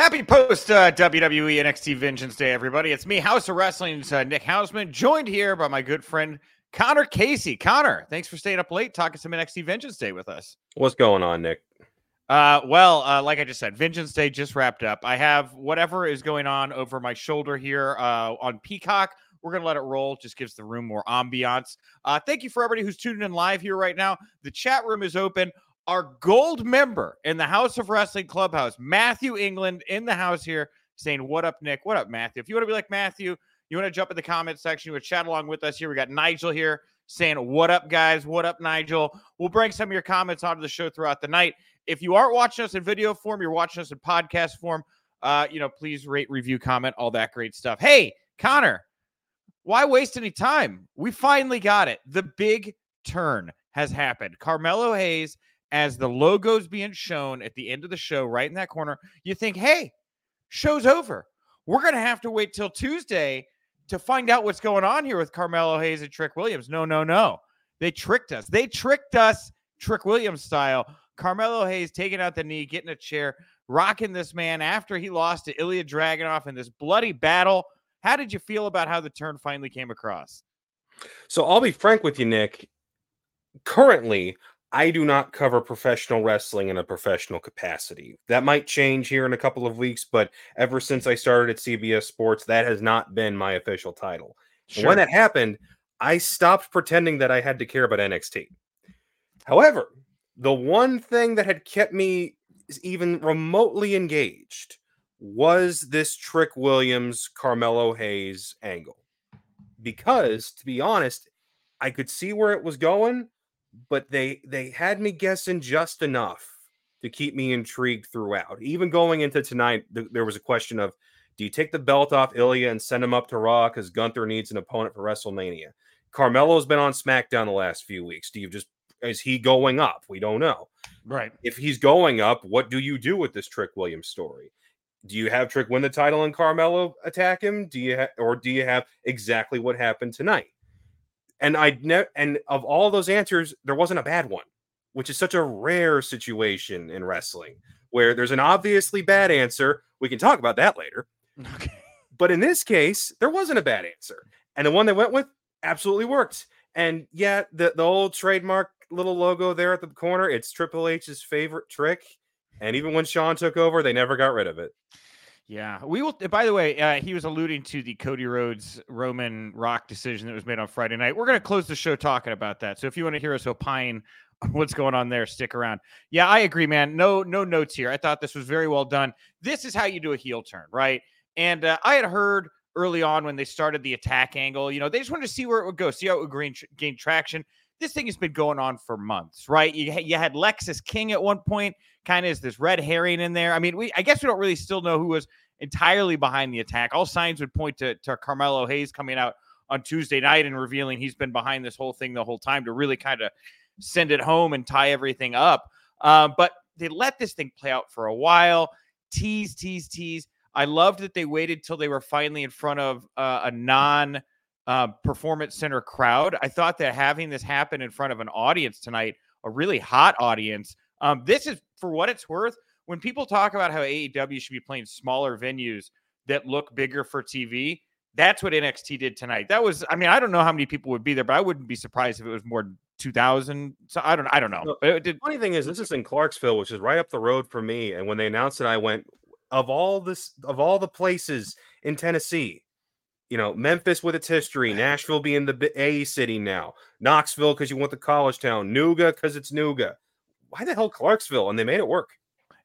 Happy post uh, WWE NXT Vengeance Day, everybody. It's me, Haus of Wrestling's uh, Nick Hausman, joined here by my good friend Connor Casey. Connor, thanks for staying up late talking some NXT Vengeance Day with us. What's going on, Nick? Uh, well, uh, like I just said, Vengeance Day just wrapped up. I have whatever is going on over my shoulder here uh, on Peacock. We're going to let it roll. Just gives the room more ambiance. Uh, thank you for everybody who's tuning in live here right now. The chat room is open. Our gold member in the Haus of Wrestling ClubHaus, Matthew England, in the house here saying, What up, Nick? What up, Matthew? If you want to be like Matthew, you want to jump in the comment section, you would chat along with us here. We got Nigel here saying, What up, guys? What up, Nigel? We'll bring some of your comments onto the show throughout the night. If you aren't watching us in video form, you're watching us in podcast form, uh, you know, please rate, review, comment, all that great stuff. Hey, Connor, why waste any time? We finally got it. The big turn has happened. Carmelo Hayes, as the logo's being shown at the end of the show, right in that corner, you think, hey, show's over. We're going to have to wait till Tuesday to find out what's going on here with Carmelo Hayes and Trick Williams. No, no, no. They tricked us. They tricked us, Trick Williams style. Carmelo Hayes taking out the knee, getting a chair, rocking this man after he lost to Ilya Dragunov in this bloody battle. How did you feel about how the turn finally came across? So I'll be frank with you, Nick. Currently, I do not cover professional wrestling in a professional capacity. That might change here in a couple of weeks, but ever since I started at CBS Sports, that has not been my official title. Sure. When that happened, I stopped pretending that I had to care about NXT. However, the one thing that had kept me even remotely engaged was this Trick Williams Carmelo Hayes angle. Because to be honest, I could see where it was going, but they they had me guessing just enough to keep me intrigued throughout. Even going into tonight, th- there was a question of do you take the belt off Ilya and send him up to Raw because Gunther needs an opponent for WrestleMania? Carmelo's been on SmackDown the last few weeks. Do you just is he going up? We don't know. Right. If he's going up, what do you do with this Trick Williams story? Do you have Trick win the title and Carmelo attack him? Do you ha- or do you have exactly what happened tonight? And I ne- and of all those answers, there wasn't a bad one, which is such a rare situation in wrestling where there's an obviously bad answer. We can talk about that later. Okay. But in this case, there wasn't a bad answer. And the one they went with absolutely worked. And yeah, the, the old trademark little logo there at the corner, it's Triple H's favorite trick. And even when Shawn took over, they never got rid of it. Yeah, we will. By the way, uh, he was alluding to the Cody Rhodes Roman Rock decision that was made on Friday night. We're going to close the show talking about that. So if you want to hear us opine what's going on there, stick around. Yeah, I agree, man. No, no notes here. I thought this was very well done. This is how you do a heel turn, right? And uh, I had heard early on when they started the attack angle, you know, they just wanted to see where it would go, see how it would gain, gain traction. This thing has been going on for months, right? You, you had Lexis King at one point kind of is this red herring in there. I mean, we I guess we don't really still know who was entirely behind the attack. All signs would point to, to Carmelo Hayes coming out on Tuesday night and revealing he's been behind this whole thing the whole time to really kind of send it home and tie everything up. Uh, but they let this thing play out for a while, tease, tease, tease. I loved that they waited till they were finally in front of uh, a non uh, performance center crowd. I thought that having this happen in front of an audience tonight, a really hot audience, um, this is for what it's worth. When people talk about how AEW should be playing smaller venues that look bigger for TV, that's what NXT did tonight. That was, I mean, I don't know how many people would be there, but I wouldn't be surprised if it was more than 2000. So I don't, I don't know. It did, funny thing is, this is in Clarksville, which is right up the road for me. And when they announced it, I went, of all this, of all the places in Tennessee, you know, Memphis with its history, Nashville being the A city now, Knoxville because you want the college town, Nooga because it's Nooga why the hell Clarksville? And they made it work.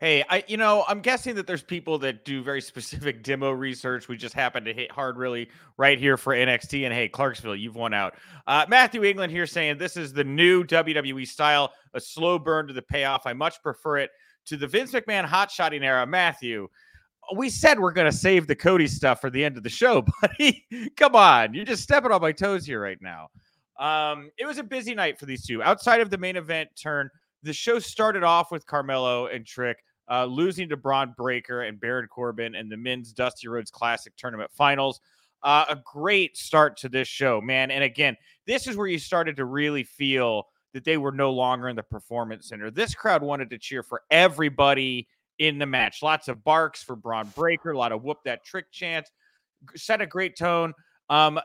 Hey, I you know, I'm guessing that there's people that do very specific demo research. We just happen to hit hard really right here for NXT. And hey, Clarksville, you've won out. Uh, Matthew England here saying this is the new WWE style, a slow burn to the payoff. I much prefer it to the Vince McMahon hot shotting era. Matthew, we said we're going to save the Cody stuff for the end of the show, buddy. Come on. You're just stepping on my toes here right now. Um, it was a busy night for these two. Outside of the main event turn, the show started off with Carmelo and Trick uh, losing to Bron Breakker and Baron Corbin in the men's Dusty Rhodes Classic tournament finals. Uh, a great start to this show, man. And again, this is where you started to really feel that they were no longer in the performance center. This crowd wanted to cheer for everybody in the match. Lots of barks for Bron Breakker, a lot of whoop that trick chants, set a great tone. Um,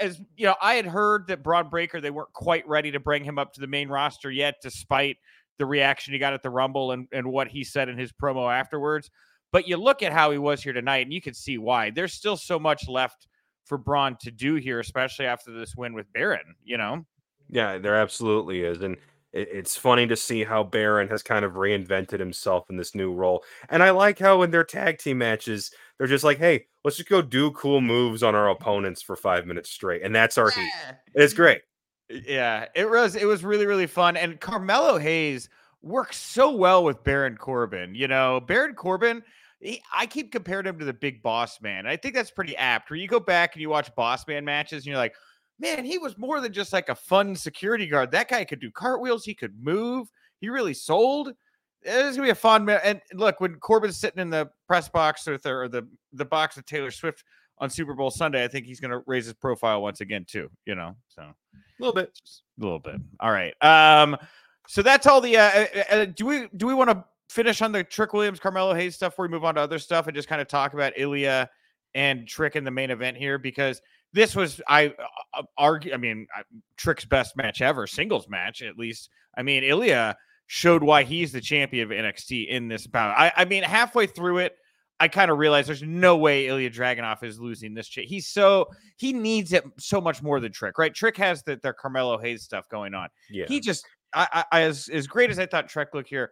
as you know, I had heard that Bron Breakker, they weren't quite ready to bring him up to the main roster yet, despite the reaction he got at the Rumble and, and what he said in his promo afterwards. But you look at how he was here tonight, and you can see why. There's still so much left for Bron to do here, especially after this win with Baron. You know. Yeah, there absolutely is, and it's funny to see how Baron has kind of reinvented himself in this new role. And I like how in their tag team matches, they're just like, hey, let's just go do cool moves on our opponents for five minutes straight. And that's our heat. It's mm-hmm. great. Yeah, it was it was really, really fun. And Carmelo Hayes works so well with Baron Corbin. You know, Baron Corbin, he, I keep comparing him to the big boss man. I think that's pretty apt. Where you go back and you watch boss man matches and you're like, man, he was more than just like a fun security guard. That guy could do cartwheels. He could move. He really sold. It's gonna be a fun man. And look, when Corbin's sitting in the press box with or the the box with Taylor Swift on Super Bowl Sunday, I think he's gonna raise his profile once again too. You know, so a little bit, a little bit. All right. Um. So that's all the. Uh, uh, uh do we do we want to finish on the Trick Williams Carmelo Hayes stuff before we move on to other stuff and just kind of talk about Ilya and Trick in the main event here because this was I uh, uh, argue. I mean, Trick's best match ever, singles match at least. I mean, Ilya showed why he's the champion of NXT in this bout. I, I mean, halfway through it, I kind of realized there's no way Ilya Dragunov is losing this. Ch- he's so he needs it so much more than Trick, right? Trick has the, the Carmelo Hayes stuff going on. Yeah, he just I, I as as great as I thought Trick looked here.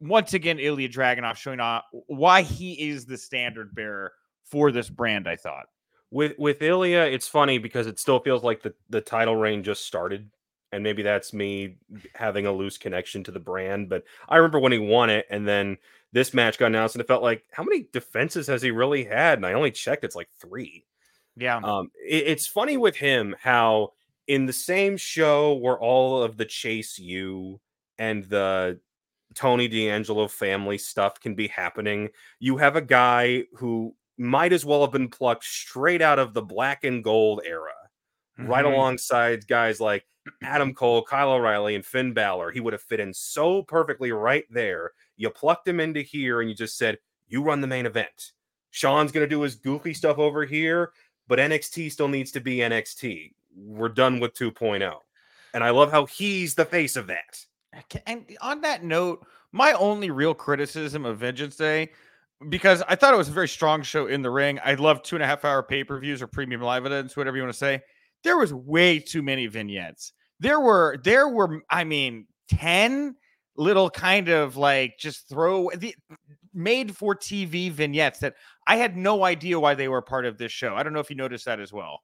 Once again, Ilya Dragunov showing off why he is the standard bearer for this brand. I thought with with Ilya, it's funny because it still feels like the the title reign just started, and maybe that's me having a loose connection to the brand. But I remember when he won it, and then this match got announced, and it felt like how many defenses has he really had? And I only checked; it's like three. Yeah. Um, it, it's funny with him how in the same show where all of the Chase U and the Tony D'Angelo family stuff can be happening, you have a guy who might as well have been plucked straight out of the black and gold era, mm-hmm. right alongside guys like Adam Cole, Kyle O'Reilly, and Finn Balor. He would have fit in so perfectly right there. You plucked him into here and you just said, You run the main event. Shawn's going to do his goofy stuff over here, but NXT still needs to be NXT. We're done with 2.0. And I love how he's the face of that. And on that note, my only real criticism of Vengeance Day because I thought it was a very strong show in the ring. I love two and a half hour pay per views or premium live events, whatever you want to say. There was way too many vignettes. There were, there were, I mean, 10 little kind of like just throw the made for TV vignettes that I had no idea why they were part of this show. I don't know if you noticed that as well.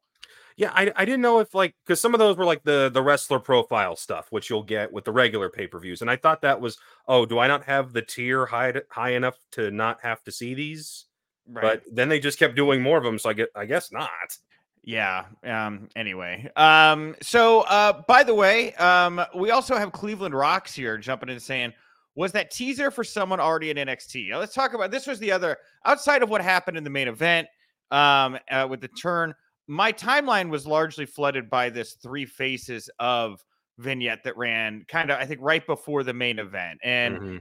Yeah, I, I didn't know if like because some of those were like the the wrestler profile stuff, which you'll get with the regular pay per views, and I thought that was oh, do I not have the tier high high enough to not have to see these? Right. But then they just kept doing more of them, so I get I guess not. Yeah. Um. Anyway. Um. So, uh. By the way, um. We also have Cleveland Rocks here jumping in saying, was that teaser for someone already in NXT? Now, let's talk about this. Was the other outside of what happened in the main event? Um. Uh, with the turn my timeline was largely flooded by this three faces of vignette that ran kind of, I think, right before the main event. And mm-hmm.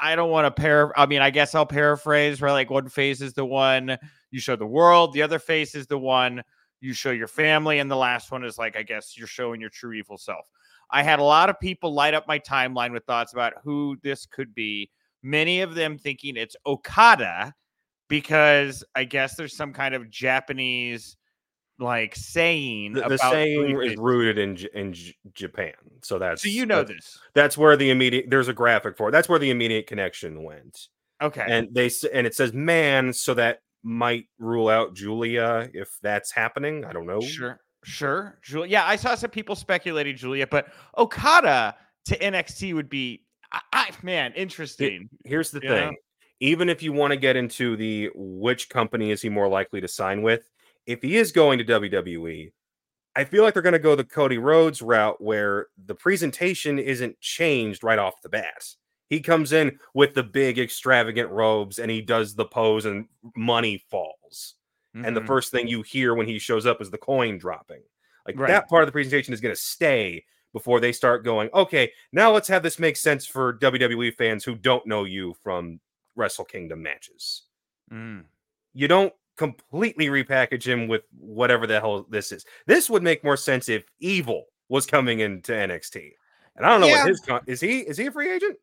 I don't want to pair. I mean, I guess I'll paraphrase where like one face is the one you show the world, the other face is the one you show your family, and the last one is like, I guess you're showing your true evil self. I had a lot of people light up my timeline with thoughts about who this could be. Many of them thinking it's Okada because I guess there's some kind of Japanese like saying the, the saying is rooted in in Japan. So that's so you know that's, this. That's where the immediate there's a graphic for it. That's where the immediate connection went. Okay, and they and it says man, so that might rule out Giulia if that's happening. I don't know. Sure, sure, Giulia. Yeah, I saw some people speculating Giulia, but Okada to NXT would be, I, I man, interesting. Here's the thing. Know? Even if you want to get into the which company is he more likely to sign with, if he is going to WWE, I feel like they're going to go the Cody Rhodes route where the presentation isn't changed right off the bat. He comes in with the big extravagant robes and he does the pose and money falls. Mm-hmm. And the mm-hmm. first thing you hear when he shows up is the coin dropping. Like right. that part of the presentation is going to stay before they start going, okay, now let's have this make sense for WWE fans who don't know you from Wrestle Kingdom matches. Mm. You don't completely repackage him with whatever the hell this is. This would make more sense if Evil was coming into NXT. And I don't know Yeah. what his con- is he is he a free agent?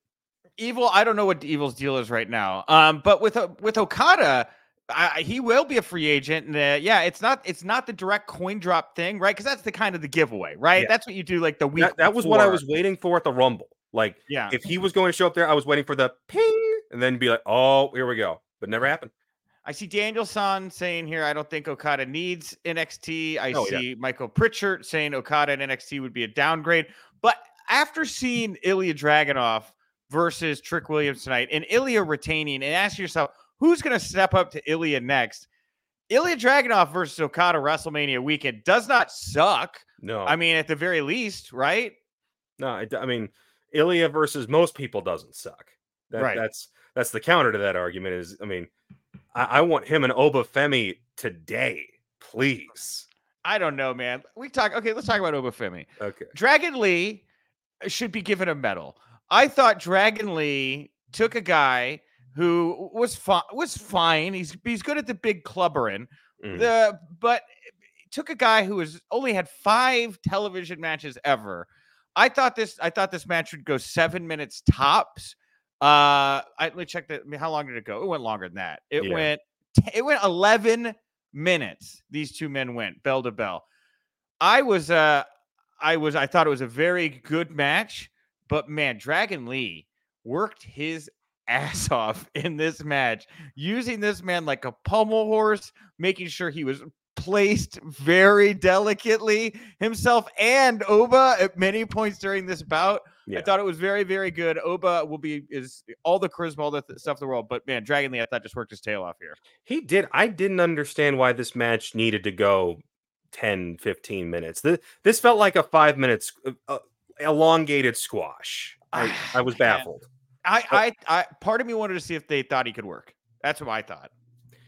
Evil, I don't know what Evil's deal is right now. Um, but with uh, with Okada, I, he will be a free agent. And uh, yeah, it's not it's not the direct coin drop thing, right? Because that's the kind of the giveaway, right? Yeah. That's what you do like the week. That, that was what I was waiting for at the Rumble. Like Yeah, if he was going to show up there, I was waiting for the ping and then be like, "Oh, here we go." But never happened. I see Danielson saying here, I don't think Okada needs NXT. I Oh, yeah. see Michael Pritchard saying Okada and NXT would be a downgrade. But after seeing Ilya Dragunov versus Trick Williams tonight and Ilya retaining, and ask yourself, who's going to step up to Ilya next? Ilya Dragunov versus Okada WrestleMania weekend does not suck. No, I mean, at the very least, right? no. I, I mean, Ilya versus most people doesn't suck. That, Right. That's that's the counter to that argument. Is I mean, I, I want him and Oba Femi today, please. I don't know, man. We talk. Okay, let's talk about Oba Femi. Okay. Dragon Lee should be given a medal. I thought Dragon Lee took a guy who was fine. Was fine. He's he's good at the big clubbering. Mhm. The but took a guy who has only had five television matches ever. I thought this. I thought this match would go seven minutes tops. Uh, I let me check that. I mean, how long did it go? It went longer than that. It Yeah. went. t- It went eleven minutes. These two men went bell to bell. I was. Uh, I was. I thought it was a very good match, but man, Dragon Lee worked his ass off in this match, using this man like a pommel horse, making sure he was placed very delicately himself and Oba at many points during this bout. Yeah. I thought it was very, very good. Oba will be is all the charisma, all the th- stuff in the world. But man, Dragon Lee, I thought just worked his tail off here. He did. I didn't understand why this match needed to go 10, 15 minutes. This, this felt like a five minutes uh, elongated squash. I, I was baffled. I, I, I, part of me wanted to see if they thought he could work. That's what I thought.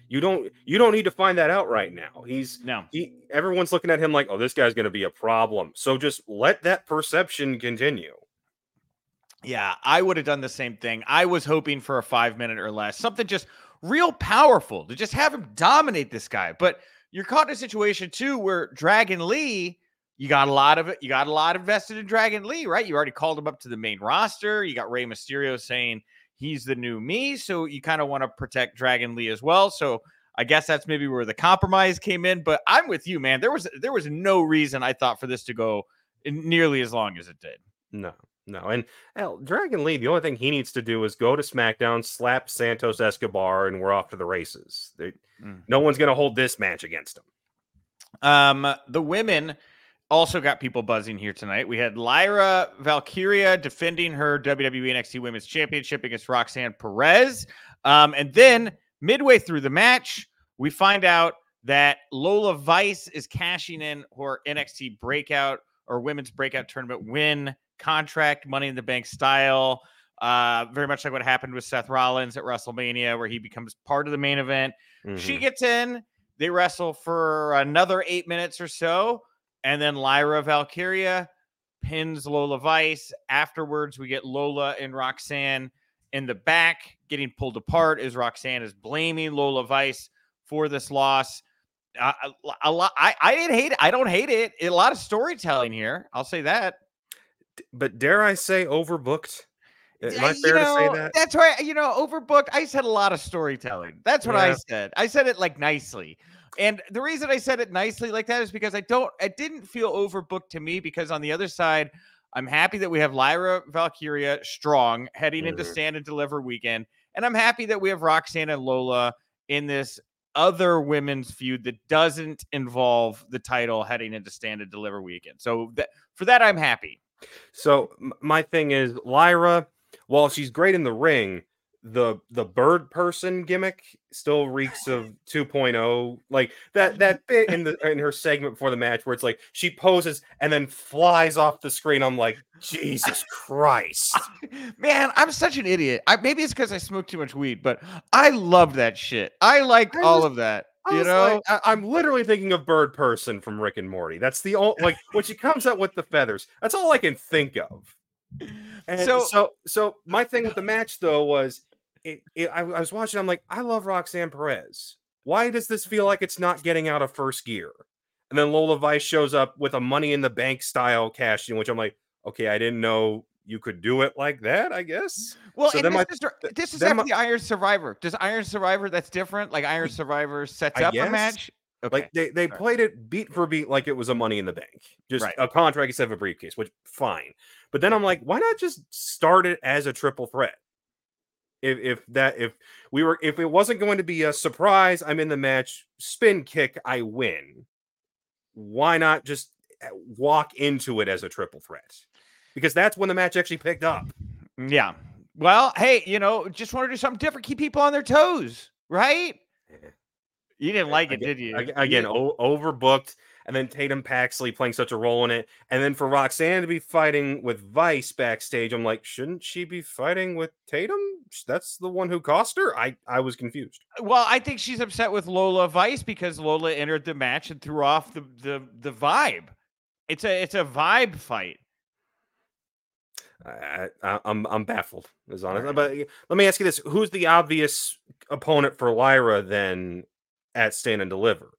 You don't you don't need to find that out right now. He's No, he, everyone's looking at him like, oh, this guy's going to be a problem. So just let that perception continue. Yeah, I would have done the same thing. I was hoping for a five minute or less, something just real powerful to just have him dominate this guy. But you're caught in a situation too where Dragon Lee, you got a lot of it, you got a lot invested in Dragon Lee, right? You already called him up to the main roster. You got Rey Mysterio saying he's the new me, so you kind of want to protect Dragon Lee as well. So I guess that's maybe where the compromise came in. But I'm with you, man. There was there was no reason I thought for this to go nearly as long as it did. No, no. And hell, Dragon Lee, the only thing he needs to do is go to SmackDown, slap Santos Escobar, and we're off to the races. They- Mm. No one's going to hold this match against him. Um, the women also got people buzzing here tonight. We had Lyra Valkyria defending her WWE NXT Women's Championship against Roxanne Perez. Um, and then midway through the match, we find out that Lola Vice is cashing in her NXT breakout or women's breakout tournament win contract, money in the bank style. Uh, very much like what happened with Seth Rollins at WrestleMania, where he becomes part of the main event. She Mhm. gets in. They wrestle for another eight minutes or so. And then Lyra Valkyria pins Lola Vice. Afterwards, we get Lola and Roxanne in the back getting pulled apart as Roxanne is blaming Lola Vice for this loss. Uh, a, a lot. I, I didn't hate it. I don't hate it. A lot of storytelling here. I'll say that. But dare I say overbooked? Am I you fair to say know, that? That's right. You know, overbooked. I said a lot of storytelling. That's what I said. I said it like nicely. And the reason I said it nicely like that is because I don't, it didn't feel overbooked to me because on the other side, I'm happy that we have Lyra Valkyria strong heading into Mhm. stand and deliver weekend. And I'm happy that we have Roxanne and Lola in this other women's feud that doesn't involve the title heading into stand and deliver weekend. So that for that, I'm happy. So my thing is Lyra, while she's great in the ring, the the bird person gimmick still reeks of 2.0 like that that bit in the in her segment before the match where it's like she poses and then flies off the screen i'm like jesus christ Man, I'm such an idiot. I, maybe it's because I smoked too much weed, but I loved that shit. I liked I all was- of that. You know, like, I, i'm literally thinking of bird person from rick and morty that's the only like when she comes out with the feathers that's all i can think of And So- so so so my thing with the match though was it, it, I, I was watching. I'm like, I love Roxanne Perez. Why does this feel like it's not getting out of first gear? And then Lola Vice shows up with a Money in the Bank style cash in, which I'm like, okay, I didn't know you could do it like that. I guess. Well, So this, my- is, this is after my- the Iron Survivor. Does Iron Survivor that's different? Like Iron Survivor sets I up a match. Okay. Like they, they played it beat for beat like it was a money in the bank, just Right. a contract instead of a briefcase, which fine. But then I'm like, why not just start it as a triple threat? If if that if we were if it wasn't going to be a surprise, I'm in the match, spin kick, I win. Why not just uh, walk into it as a triple threat? Because that's when the match actually picked up. Yeah. Well, hey, you know, just want to do something different, keep people on their toes, right? You didn't like it, did You Again, o- overbooked, and then Tatum Paxley playing such a role in it, and then for Roxanne to be fighting with Vice backstage, I'm like, shouldn't she be fighting with Tatum? That's the one who cost her. I I was confused. well, I think she's upset with Lola Vice because Lola entered the match and threw off the the the vibe. It's a it's a vibe fight. I, I, I'm I'm baffled. Is honest. Alright. But let me ask you this: Who's the obvious opponent for Lyra then at Stand and Deliver?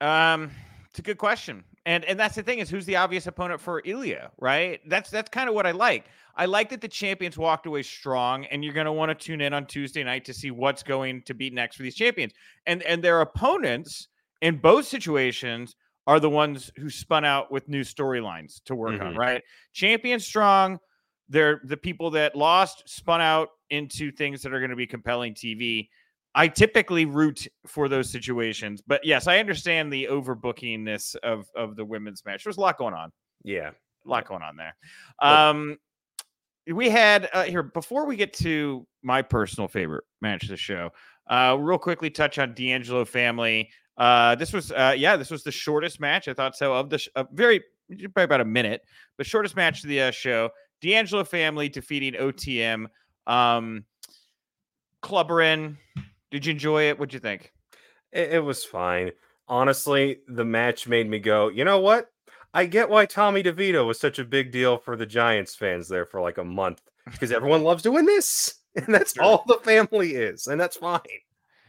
Um, it's a good question. And and that's the thing is who's the obvious opponent for Ilya, right? That's that's kind of what I like. I like that the champions walked away strong, and you're gonna want to tune in on Tuesday night to see what's going to be next for these champions. And and their opponents in both situations are the ones who spun out with new storylines to work on, Mhm. right? Champion strong. They're the people that lost, spun out into things that are going to be compelling TV. I typically root for those situations, but yes, I understand the overbookingness of of the women's match. There's a lot going on, Yeah, a lot going on there. Um, we had uh, here before we get to my personal favorite match of the show. Uh, real quickly touch on D'Angelo family. Uh, this was uh, yeah, this was the shortest match I thought so of the sh- uh, very probably about a minute, but shortest match of the uh, show. D'Angelo family defeating OTM. Um, Clubberin, did you enjoy it? What'd you think? it, it was fine. Honestly, the match made me go. You know what? I get why Tommy DeVito was such a big deal for the Giants fans there for like a month because everyone loves doing this, and that's Sure. all the family is, and that's fine.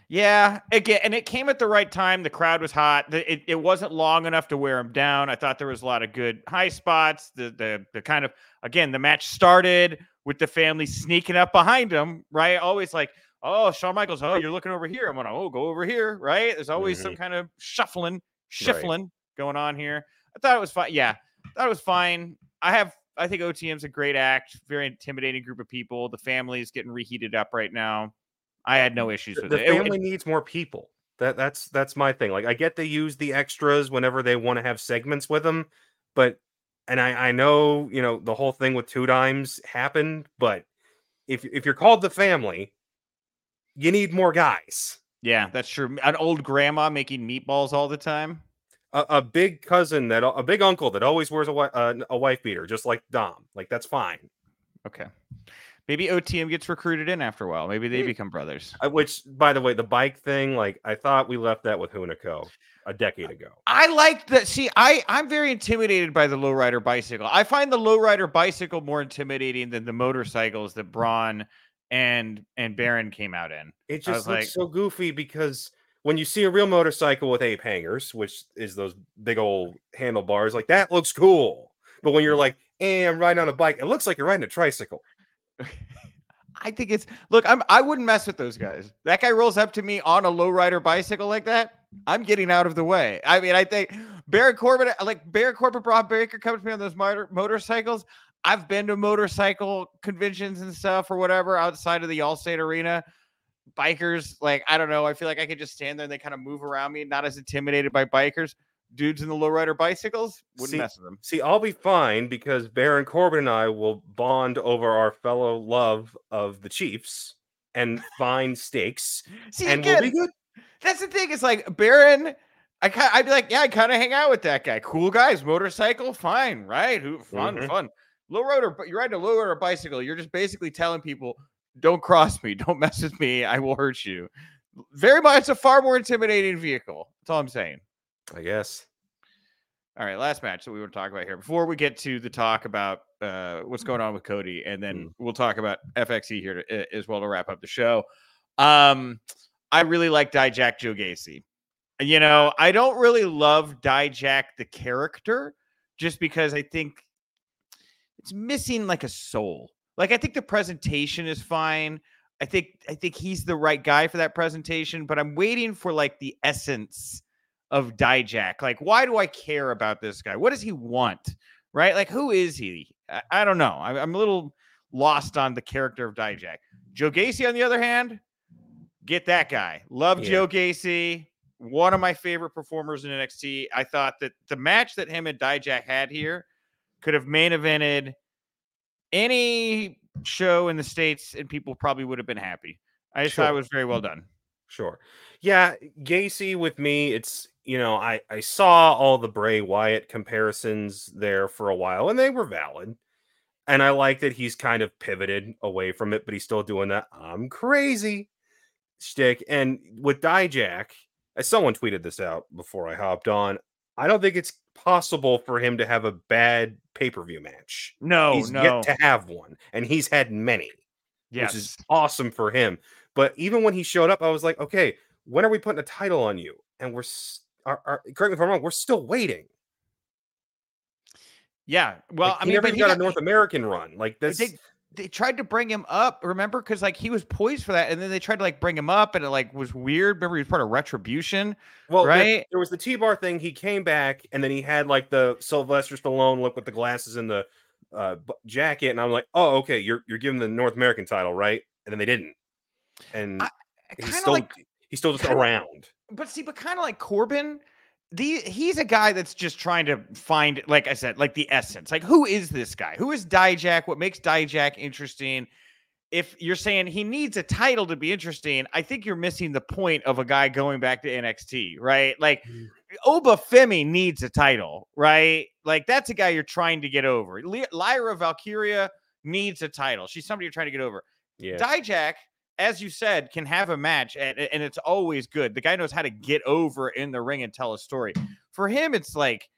Yeah, again, and it came at the right time. The crowd was hot. It, it wasn't long enough to wear him down. I thought there was a lot of good high spots. The the the kind of again, the match started with the family sneaking up behind him, right? Always like, oh, Shawn Michaels, oh, you're looking over here. I'm gonna oh go over here, right? There's always some mm-hmm. kind of shuffling, shuffling going on here. I thought it was fine. Yeah, thought it was fine. I have I think OTM's a great act, very intimidating group of people. The family's getting reheated up right now. I had no issues The, with the it. It- it- family needs more people. That that's that's my thing. Like I get they use the extras whenever they want to have segments with them, but and I I know you know the whole thing with two dimes happened, but if if you're called the family, you need more guys. Yeah, that's true. An old grandma making meatballs all the time. a, a big cousin that a big uncle that always wears a, wi- uh, a wife beater, just like Dom. Like that's fine. Okay. Maybe OTM gets recruited in after a while. Maybe they become brothers. Which, by the way, the bike thing, like I thought we left that with Hunico a decade ago. I like that. See, I I'm very intimidated by the lowrider bicycle. I find the lowrider bicycle more intimidating than the motorcycles that Bron and and Baron came out in. It just looks like- so goofy because when you see a real motorcycle with ape hangers, which is those big old handlebars, like that looks cool. But when you're mm-hmm. like, "Hey, I'm riding on a bike," it looks like you're riding a tricycle. I think it's look. I'm I wouldn't mess with those guys. That guy rolls up to me on a lowrider bicycle like that. I'm getting out of the way. I mean, I think Baron Corbin, like Baron Corbin, Bron Breakker comes to me on those motor, motorcycles. I've been to motorcycle conventions and stuff or whatever outside of the Allstate Arena. Bikers, like I don't know. I feel like I could just stand there and they kind of move around me, not as intimidated by bikers. Dudes in the lowrider bicycles wouldn't See- mess with them. See, I'll be fine because Baron Corbin and I will bond over our fellow love of the Chiefs and find steaks, See, and again, we'll be good. That's the thing. It's like Baron. I kind I'd be like, yeah, I kind of hang out with that guy. Cool guys, motorcycle, fine, right? Who fun, Mhm. fun. Low or you're riding a low bicycle. You're just basically telling people, don't cross me, don't mess with me, I will hurt you. Very much, it's a far more intimidating vehicle. That's all I'm saying. I guess. All right, last match that we want to talk about here before we get to the talk about uh, what's going on with Cody, and then Mm. we'll talk about FXE here to, uh, as well to wrap up the show. Um, I really like Dijak Joe Gacy. You know, I don't really love Dijak the character, just because I think it's missing like a soul. Like I think the presentation is fine. I think I think he's the right guy for that presentation, but I'm waiting for like the essence of Dijak. Like, why do I care about this guy? What does he want? Right? Like, who is he? I, I don't know. I, I'm a little lost on the character of Dijak. Joe Gacy, on the other hand, get that guy. Love Yeah. Joe Gacy. One of my favorite performers in NXT. I thought that the match that him and Dijak had here could have main evented any show in the States, and people probably would have been happy. I just thought it was very well mm. done. Sure. Yeah, Gacy with me, it's you know, I I saw all the Bray Wyatt comparisons there for a while, and they were valid. And I like that he's kind of pivoted away from it, but he's still doing that I'm crazy shtick. And with Dijak, as uh, someone tweeted this out before I hopped on, I don't think it's possible for him to have a bad pay-per-view match. No, he's no. yet to have one, and he's had many yes. which is awesome for him. But even when he showed up, I was like, okay, when are we putting a title on you? And we're, are, are, correct me if I'm wrong, we're still waiting. yeah. Well, Like, I mean, never but even he got, got- a North American run. Like this, they they tried to bring him up, remember? Because like he was poised for that, and then they tried to like bring him up, and it like was weird. Remember, he was part of Retribution. well, right? There, was the T-bar thing. He came back, and then he had like the Sylvester Stallone look with the glasses and the uh, jacket, and I'm like, oh, okay, you're you're giving the North American title, right? And then they didn't, and I- he's still like, he's still just kinda- around. But see, but kind of like Corbin. The, he's a guy that's just trying to find, like I said, like the essence. Like, who is this guy? Who is Dijak? What makes Dijak interesting? If you're saying he needs a title to be interesting, I think you're missing the point of a guy going back to NXT, right? Like, Mm. Oba Femi needs a title, right? Like that's a guy you're trying to get over. Ly- Lyra Valkyria needs a title. She's somebody you're trying to get over. Yeah, Dijak, as you said, can have a match and, and it's always good. The guy knows how to get over in the ring and tell a story. For him, it's like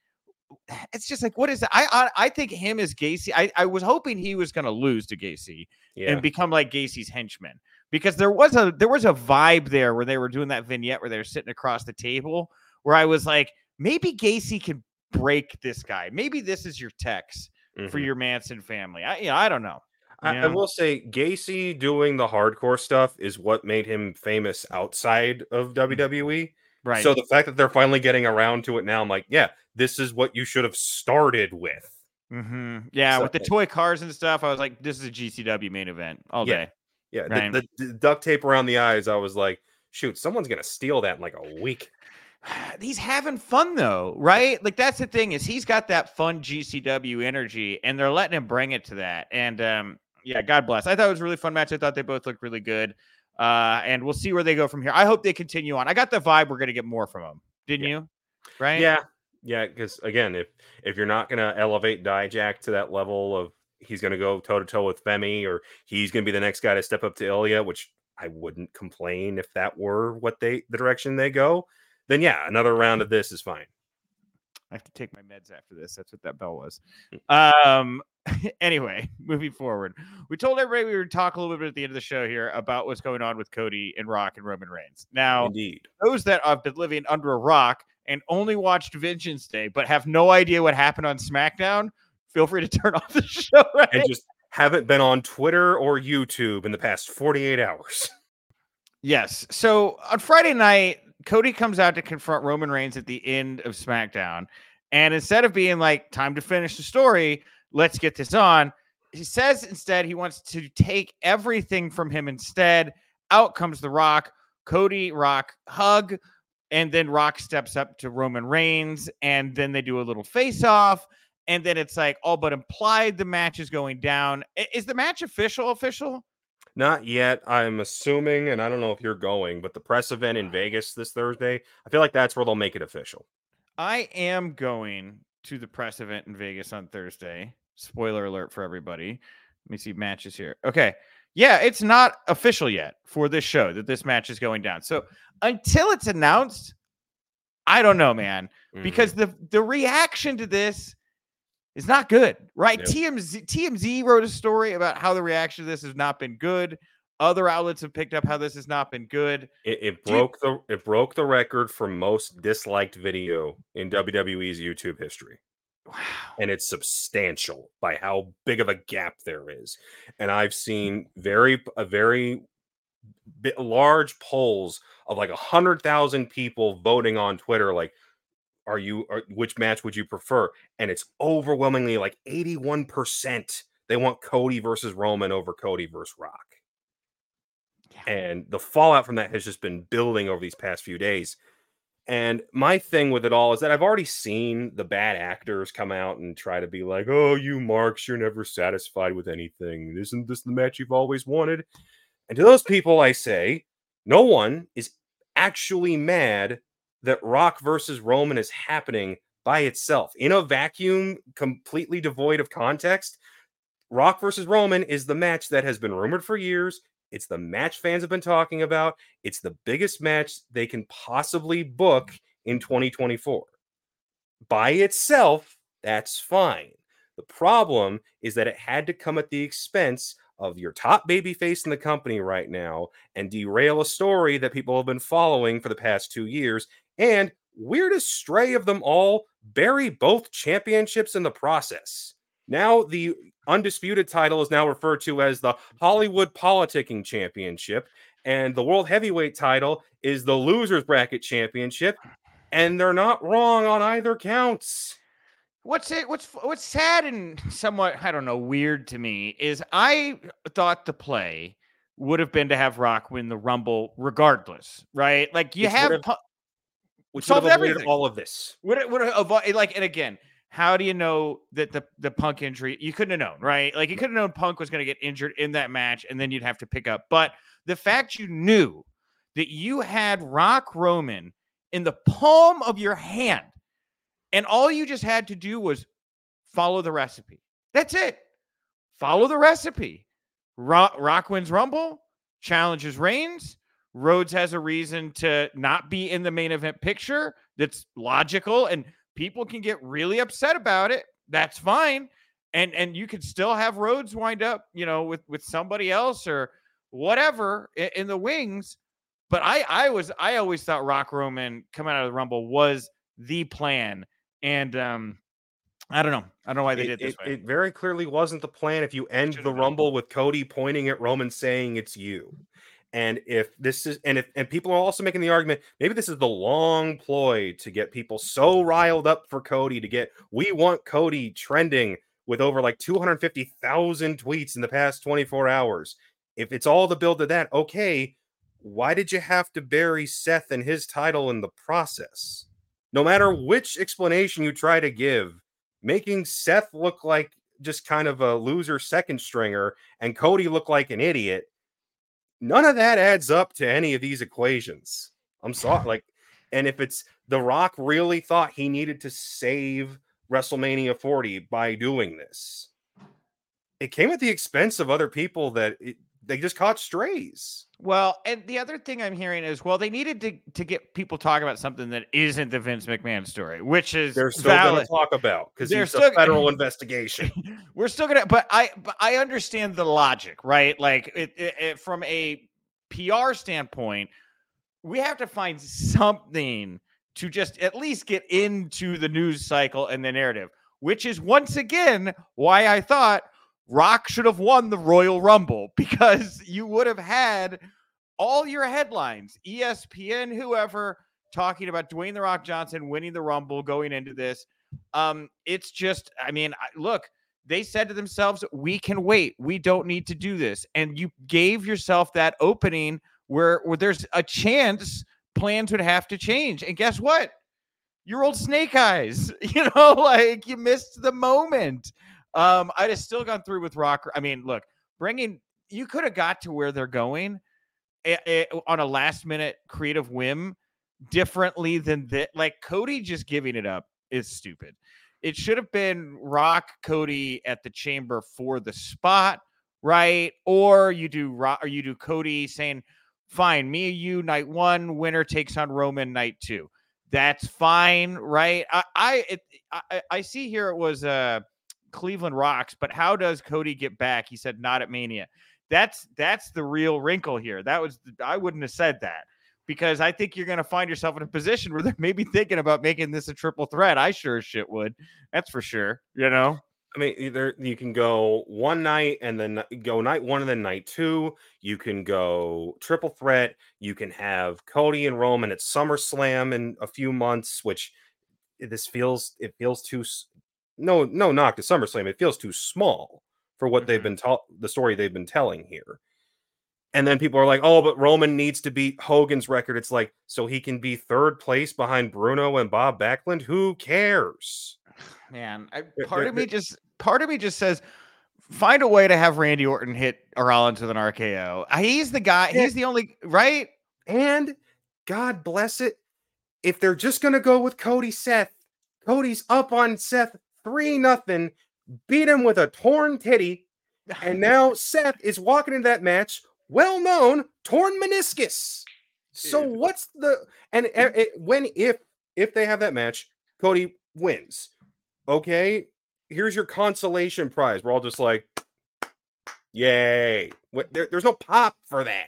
it's just like what is that? I I, I think him as Gacy. I, I was hoping he was gonna lose to Gacy yeah. and become like Gacy's henchman because there was a there was a vibe there where they were doing that vignette where they were sitting across the table where I was like maybe Gacy can break this guy. Maybe this is your Tex for Mhm. your Manson family. I you know, I don't know. I, I will say Gacy doing the hardcore stuff is what made him famous outside of WWE. Right. So the fact that they're finally getting around to it now, I'm like, yeah, this is what you should have started with. hmm Yeah, with the toy cars and stuff, I was like, this is a GCW main event all Yeah. day. Yeah, Right. the, the, the duct tape around the eyes, I was like, shoot, someone's gonna steal that in like a week. He's having fun though, right? Like that's the thing is he's got that fun GCW energy, and they're letting him bring it to that. And um, yeah, God bless. I thought it was a really fun match. I thought they both looked really good. Uh, and we'll see where they go from here. I hope they continue on. I got the vibe we're gonna get more from them. Didn't you? Right? Yeah, yeah, because again, if if you're not gonna elevate Dijak to that level of he's gonna go toe to toe with Femi, or he's gonna be the next guy to step up to Ilya, which I wouldn't complain if that were what they the direction they go. Then yeah, another round of this is fine. I have to take my meds after this. That's what that bell was. Um. Anyway, moving forward, we told everybody we would talk a little bit at the end of the show here about what's going on with Cody and Rock and Roman Reigns. Now, Indeed. those that have been living under a rock and only watched Vengeance Day but have no idea what happened on SmackDown, feel free to turn off the show. Right? And just haven't been on Twitter or YouTube in the past 48 hours. Yes. So on Friday night, Cody comes out to confront Roman Reigns at the end of SmackDown. And instead of being like, time to finish the story, let's get this on, he says instead he wants to take everything from him instead. Out comes The Rock. Cody, Rock hug. And then Rock steps up to Roman Reigns. And then they do a little face off. And then it's like all but implied the match is going down. Is the match official? Official? Not yet. I'm assuming, and I don't know if you're going, but the press event in Vegas this Thursday, I feel like that's where they'll make it official. I am going to the press event in Vegas on Thursday. Spoiler alert for everybody. Let me see matches here. Okay. Yeah, it's not official yet for this show that this match is going down. So until it's announced, I don't know, man. because mm-hmm. the the reaction to this is not good, right? Yep. TMZ TMZ wrote a story about how the reaction to this has not been good. Other outlets have picked up how this has not been good. It, it Do you- broke the it broke the record for most disliked video in WWE's YouTube history. Wow. and it's substantial by how big of a gap there is. And I've mm. seen very a very large polls of like a hundred thousand people voting on Twitter, like, are you are, which match would you prefer? And it's overwhelmingly like 81% they want Cody versus Roman over Cody versus Rock. Yeah. And the fallout from that has just been building over these past few days. And my thing with it all is that I've already seen the bad actors come out and try to be like, oh, you marks, you're never satisfied with anything. Isn't this the match you've always wanted? And to those people, I say, no one is actually mad that Rock versus Roman is happening by itself in a vacuum, completely devoid of context. Rock versus Roman is the match that has been rumored for years. It's the match fans have been talking about. It's the biggest match they can possibly book in 2024. By itself, that's fine. The problem is that it had to come at the expense of your top babyface in the company right now and derail a story that people have been following for the past two years. And weirdest stray of them all, bury both championships in the process. Now the undisputed title is now referred to as the Hollywood Politicking Championship, and the World Heavyweight title is the Losers Bracket Championship. And they're not wrong on either counts. What's it? What's what's sad and somewhat I don't know weird to me is I thought the play would have been to have Rock win the Rumble regardless, right? Like you would have have Which Solved would have avoided everything. all of this. would would like and again. How do you know that the the Punk injury? You couldn't have known, right? Like you could have known Punk was going to get injured in that match, and then you'd have to pick up. But the fact you knew that you had Rock Roman in the palm of your hand, and all you just had to do was follow the recipe. That's it. Follow the recipe. Rock, Rock wins Rumble, challenges Reigns. Rhodes has a reason to not be in the main event picture. That's logical, and people can get really upset about it. That's fine, and and you could still have Rhodes wind up, you know, with with somebody else or whatever in, in the wings. But I I was I always thought Rock Roman coming out of the Rumble was the plan, and um, I don't know. I don't know why they It, did it this it- way. it very clearly wasn't the plan. If you end Should've the been. Rumble with Cody pointing at Roman saying it's you. And if this is, and if, and people are also making the argument, maybe this is the long ploy to get people so riled up for Cody to get, we want Cody trending with over like 250,000 tweets in the past 24 hours. If it's all the build to that, okay, why did you have to bury Seth and his title in the process? No matter which explanation you try to give, making Seth look like just kind of a loser second stringer and Cody look like an idiot, none of that adds up to any of these equations. I'm sorry. Like, and if it's The Rock really thought he needed to save WrestleMania 40 by doing this, it came at the expense of other people that it, they just caught strays. Well, and the other thing I'm hearing is, well, they needed to to get people talking about something that isn't the Vince McMahon story, which is They're still going to talk about because still- a federal investigation. We're still gonna, but I but I understand the logic, right? Like it, it, it- from a PR standpoint, we have to find something to just at least get into the news cycle and the narrative, which is once again why I thought Rock should have won the Royal Rumble because you would have had all your headlines, ESPN, whoever, talking about Dwayne the Rock Johnson winning the Rumble going into this. Um, it's just, I mean, look, they said to themselves, "We can wait. We don't need to do this." And you gave yourself that opening where, where there's a chance plans would have to change. And guess what? Your old snake eyes. You know, like you missed the moment. Um, I'd have still gone through with Rock. I mean, look, bringing you could have got to where they're going eh, eh, on a last minute creative whim differently than that. Like Cody just giving it up is stupid. It should have been Rock Cody at the chamber for the spot, right? Or you do Rock or you do Cody saying, "Fine, me you night one, winner takes on Roman night two. That's fine, right? I I it, I, I see here it was uh Cleveland Rocks, but how does Cody get back? He said not at Mania. That's that's the real wrinkle here. That was I wouldn't have said that because I think you're going to find yourself in a position where they're maybe thinking about making this a triple threat. I sure as shit would. That's for sure. You know. I mean, either you can go one night and then go night one and then night two. You can go triple threat. You can have Cody and Roman at SummerSlam in a few months, which eh, this feels it feels too. No, no knock to SummerSlam. It feels too small for what mm-hmm. they've been taught, the story they've been telling here. And then people are like, "Oh, but Roman needs to beat Hogan's record." It's like so he can be third place behind Bruno and Bob Backlund. Who cares? Man, I, part of me just part of me just says find a way to have Randy Orton hit Rollins with an RKO. Uh, he's the guy. He's the only right. And God bless it, if they're just gonna go with Cody Seth, Cody's up on Seth three nothing, beat him with a torn titty, and now Seth is walking into that match, well known torn meniscus. So what's the and it, when if if they have that match, Cody wins. Okay, here's your consolation prize. We're all just like, yay! What, there, there's no pop for that.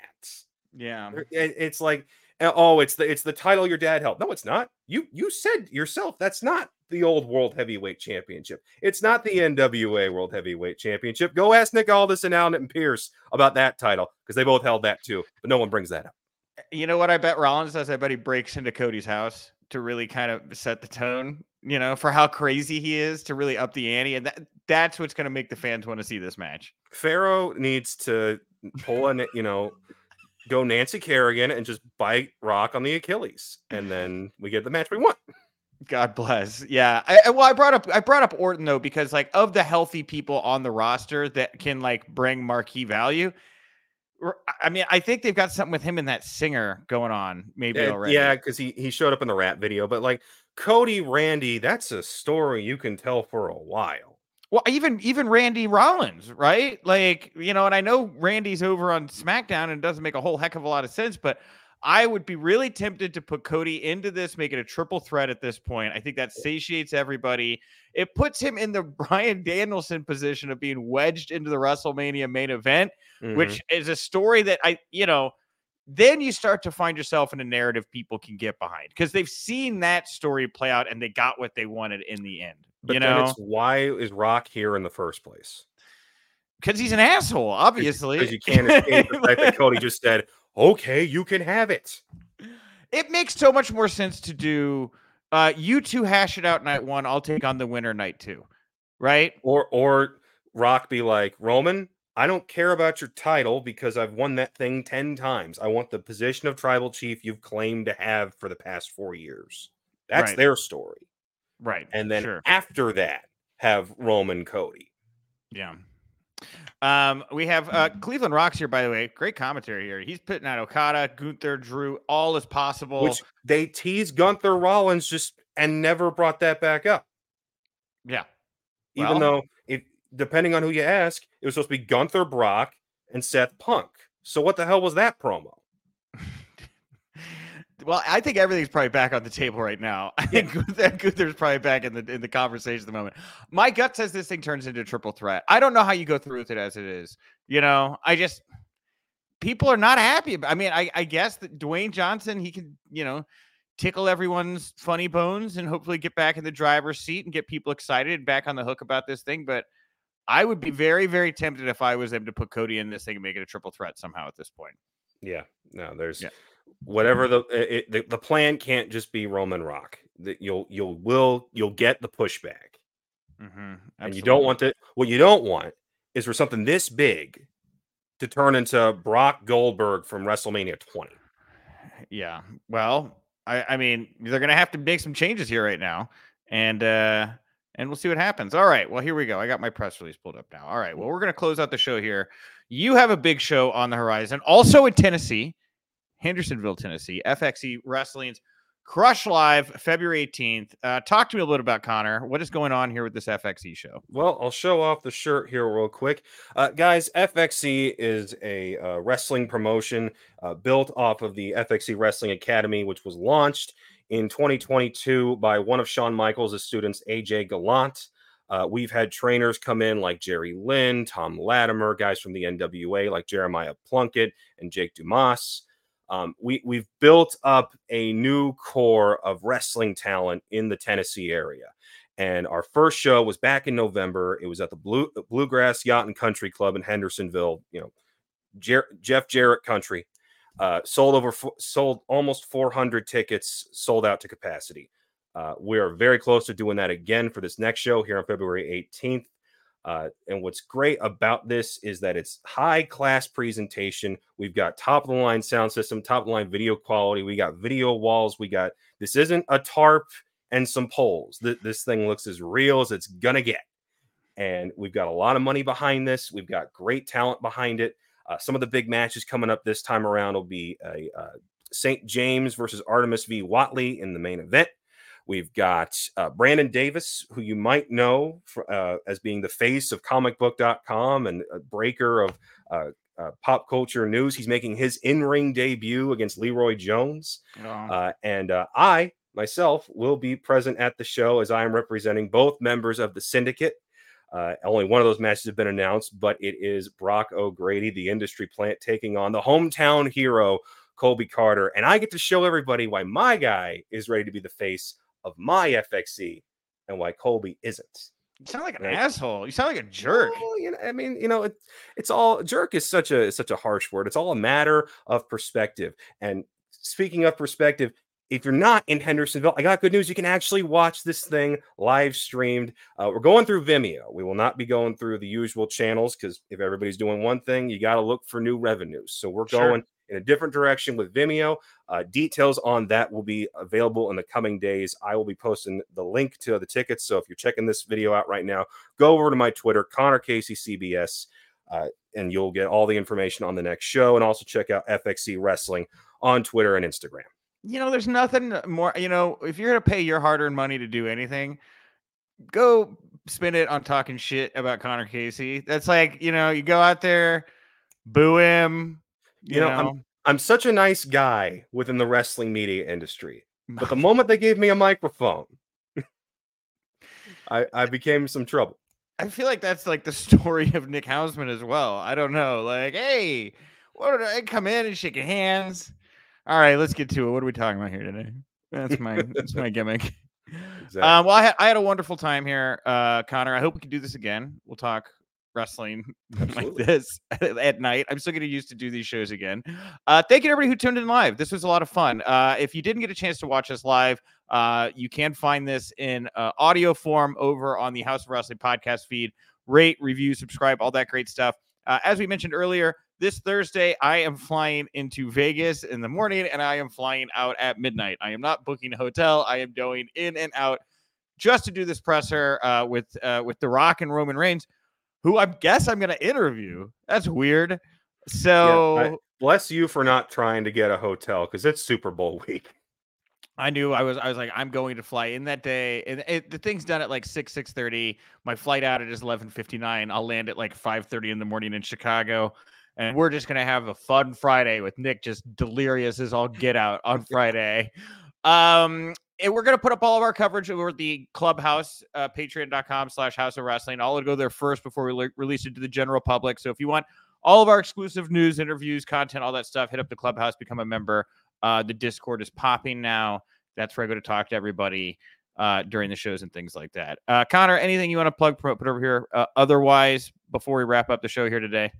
Yeah, it's like, eh, oh, it's the it's the title your dad held. No, it's not. You you said yourself that's not the old World Heavyweight Championship. It's not the NWA World Heavyweight Championship. Go ask Nick Aldis and Adam Pearce about that title because they both held that too, but no one brings that up. You know what I bet Rollins does? I bet he breaks into Cody's house to really kind of set the tone you know, for how crazy he is to really up the ante. And that, that's what's going to make the fans want to see this match. Pharaoh needs to pull a, you know, go Nancy Kerrigan and just bite Rock on the Achilles. And then we get the match we want. God bless. Yeah. I, well, I brought up I brought up Orton though because like of the healthy people on the roster that can like bring marquee value. I mean, I think they've got something with him and that singer going on, maybe yeah, already. Yeah, because he he showed up in the rap video, but like Cody Randy, that's a story you can tell for a while. Well, even even Randy Rollins, right? Like, you know, and I know Randy's over on SmackDown and doesn't make a whole heck of a lot of sense, but I would be really tempted to put Cody into this, make it a triple threat at this point. I think that satiates everybody. It puts him in the Bryan Danielson position of being wedged into the WrestleMania main event, mm-hmm. which is a story that I, you know, then you start to find yourself in a narrative people can get behind because they've seen that story play out and they got what they wanted in the end. But you know, why is Rock here in the first place? Because he's an asshole, obviously. Because you can't escape the fact that Cody just said, "Okay, you can have it." It makes so much more sense to do. Uh, you two hash it out night one. I'll take on the winner night two, right? Or or Rock be like Roman. I don't care about your title because I've won that thing 10 times. I want the position of tribal chief you've claimed to have for the past four years. That's right. their story. Right. And then sure. after that, have Roman Cody. Yeah. Um, we have uh, Cleveland Rocks here, by the way. Great commentary here. He's putting out Okada, Gunther, Drew, all as possible. Which they teased Gunther Rollins just and never brought that back up. Yeah. Even well, though if depending on who you ask, it was supposed to be Gunther Brock and Seth Punk. So what the hell was that promo? Well, I think everything's probably back on the table right now. I think Gunther's probably back in the in the conversation at the moment. My gut says this thing turns into a triple threat. I don't know how you go through with it as it is. You know, I just people are not happy. I mean, I, I guess that Dwayne Johnson, he can, you know, tickle everyone's funny bones and hopefully get back in the driver's seat and get people excited and back on the hook about this thing. But I would be very, very tempted if I was them to put Cody in this thing and make it a triple threat somehow at this point. Yeah, no, there's yeah. Whatever the, it, the the plan can't just be Roman Rock. That you'll you'll will you'll get the pushback, mm-hmm, and you don't want that. What you don't want is for something this big to turn into Brock Goldberg from WrestleMania 20. Yeah, well, I I mean they're gonna have to make some changes here right now, and uh and we'll see what happens. All right. Well, here we go. I got my press release pulled up now. All right. Well, we're going to close out the show here. You have a big show on the horizon, also in Tennessee, Hendersonville, Tennessee, FXE Wrestling's Crush Live, February 18th. Uh, talk to me a little bit about Connor. What is going on here with this FXE show? Well, I'll show off the shirt here real quick. Uh, guys, FXE is a uh, wrestling promotion uh, built off of the FXE Wrestling Academy, which was launched in 2022 by one of Shawn Michaels' students, AJ Gallant. Uh, we've had trainers come in like Jerry Lynn, Tom Latimer, guys from the NWA like Jeremiah Plunkett and Jake Dumas. Um, we we've built up a new core of wrestling talent in the Tennessee area. And our first show was back in November. It was at the Blue Bluegrass Yacht and Country Club in Hendersonville. You know, Jer- Jeff Jarrett Country. Uh, sold over sold almost 400 tickets, sold out to capacity. Uh, we are very close to doing that again for this next show here on February 18th. Uh, and what's great about this is that it's high class presentation. We've got top of the line sound system, top of the line video quality. We got video walls. We got this isn't a tarp and some poles. Th- this thing looks as real as it's gonna get. And we've got a lot of money behind this. We've got great talent behind it. Uh, some of the big matches coming up this time around will be a uh, St. James versus Artemis v. Watley in the main event. We've got uh, Brandon Davis, who you might know for, uh, as being the face of comicbook.com and a breaker of uh, uh pop culture news. He's making his in ring debut against Leroy Jones. Oh. and uh, I, myself, will be present at the show as I am representing both members of the syndicate. Uh, only one of those matches have been announced, but it is Brock O'Grady, the industry plant, taking on the hometown hero, Colby Carter. And I get to show everybody why my guy is ready to be the face of my FXE and why Colby isn't. You sound like an right? asshole. You sound like a jerk. Well, you know, I mean, you know, it, it's all jerk is such a such a harsh word. It's all a matter of perspective. And speaking of perspective, if you're not in Hendersonville, I got good news. You can actually watch this thing live streamed. Uh, we're going through Vimeo. We will not be going through the usual channels because if everybody's doing one thing, you got to look for new revenues. So we're sure. going in a different direction with Vimeo. Uh, details on that will be available in the coming days. I will be posting the link to the tickets. So if you're checking this video out right now, go over to my Twitter, Connor Casey CBS, uh, and you'll get all the information on the next show. And also check out FXE Wrestling on Twitter and Instagram. You know, there's nothing more. You know, if you're going to pay your hard earned money to do anything, go spend it on talking shit about Connor Casey. That's like, you know, you go out there, boo him, you, you know, know, I'm I'm such a nice guy within the wrestling media industry, but the moment they gave me a microphone, I I became some trouble. I feel like that's like the story of Nick Hausman as well. I don't know, like, hey, what did I come in and shake hands? All right, let's get to it. What are we talking about here today? That's my that's my gimmick. Exactly. Um, well, I had, I had a wonderful time here, uh, Connor. I hope we can do this again. We'll talk wrestling like this at night. I'm still getting used to do these shows again. Uh, thank you everybody who tuned in live. This was a lot of fun. Uh, if you didn't get a chance to watch us live, uh, you can find this in uh, audio form over on the Haus of Wrestling podcast feed. Rate, review, subscribe, all that great stuff. Uh, as we mentioned earlier, this Thursday, I am flying into Vegas in the morning and I am flying out at midnight. I am not booking a hotel. I am going in and out just to do this presser uh, with uh, with The Rock and Roman Reigns who I guess I'm going to interview. That's weird. So yeah, I, bless you for not trying to get a hotel because it's Super Bowl week. I knew I was. I was like, I'm going to fly in that day, and it, the thing's done at like six six thirty. My flight out is eleven fifty nine. I'll land at like five thirty in the morning in Chicago, and we're just gonna have a fun Friday with Nick just delirious as all get out on Friday. Um, and we're going to put up all of our coverage over the ClubHaus uh, patreon.com slash Haus of Wrestling. I'll go there first before we le- release it to the general public. So if you want all of our exclusive news interviews content all that stuff hit up the ClubHaus become a member. Uh, the discord is popping now. That's where i go to talk to everybody uh, during the shows and things like that. Uh, connor anything you want to plug put over here uh, otherwise before we wrap up the show here today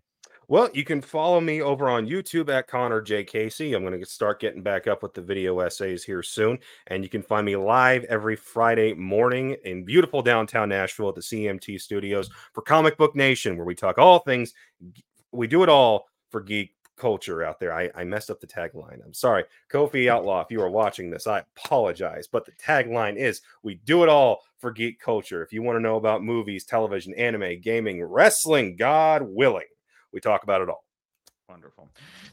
well, you can follow me over on YouTube at Connor J. Casey. I'm going to start getting back up with the video essays here soon. And you can find me live every Friday morning in beautiful downtown Nashville at the CMT studios for Comic Book Nation, where we talk all things. We do it all for geek culture out there. I, I messed up the tagline. I'm sorry. Kofi Outlaw, if you are watching this, I apologize. But the tagline is We do it all for geek culture. If you want to know about movies, television, anime, gaming, wrestling, God willing we talk about it all. Wonderful.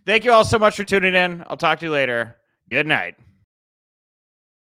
Thank you all so much for tuning in. I'll talk to you later. Good night.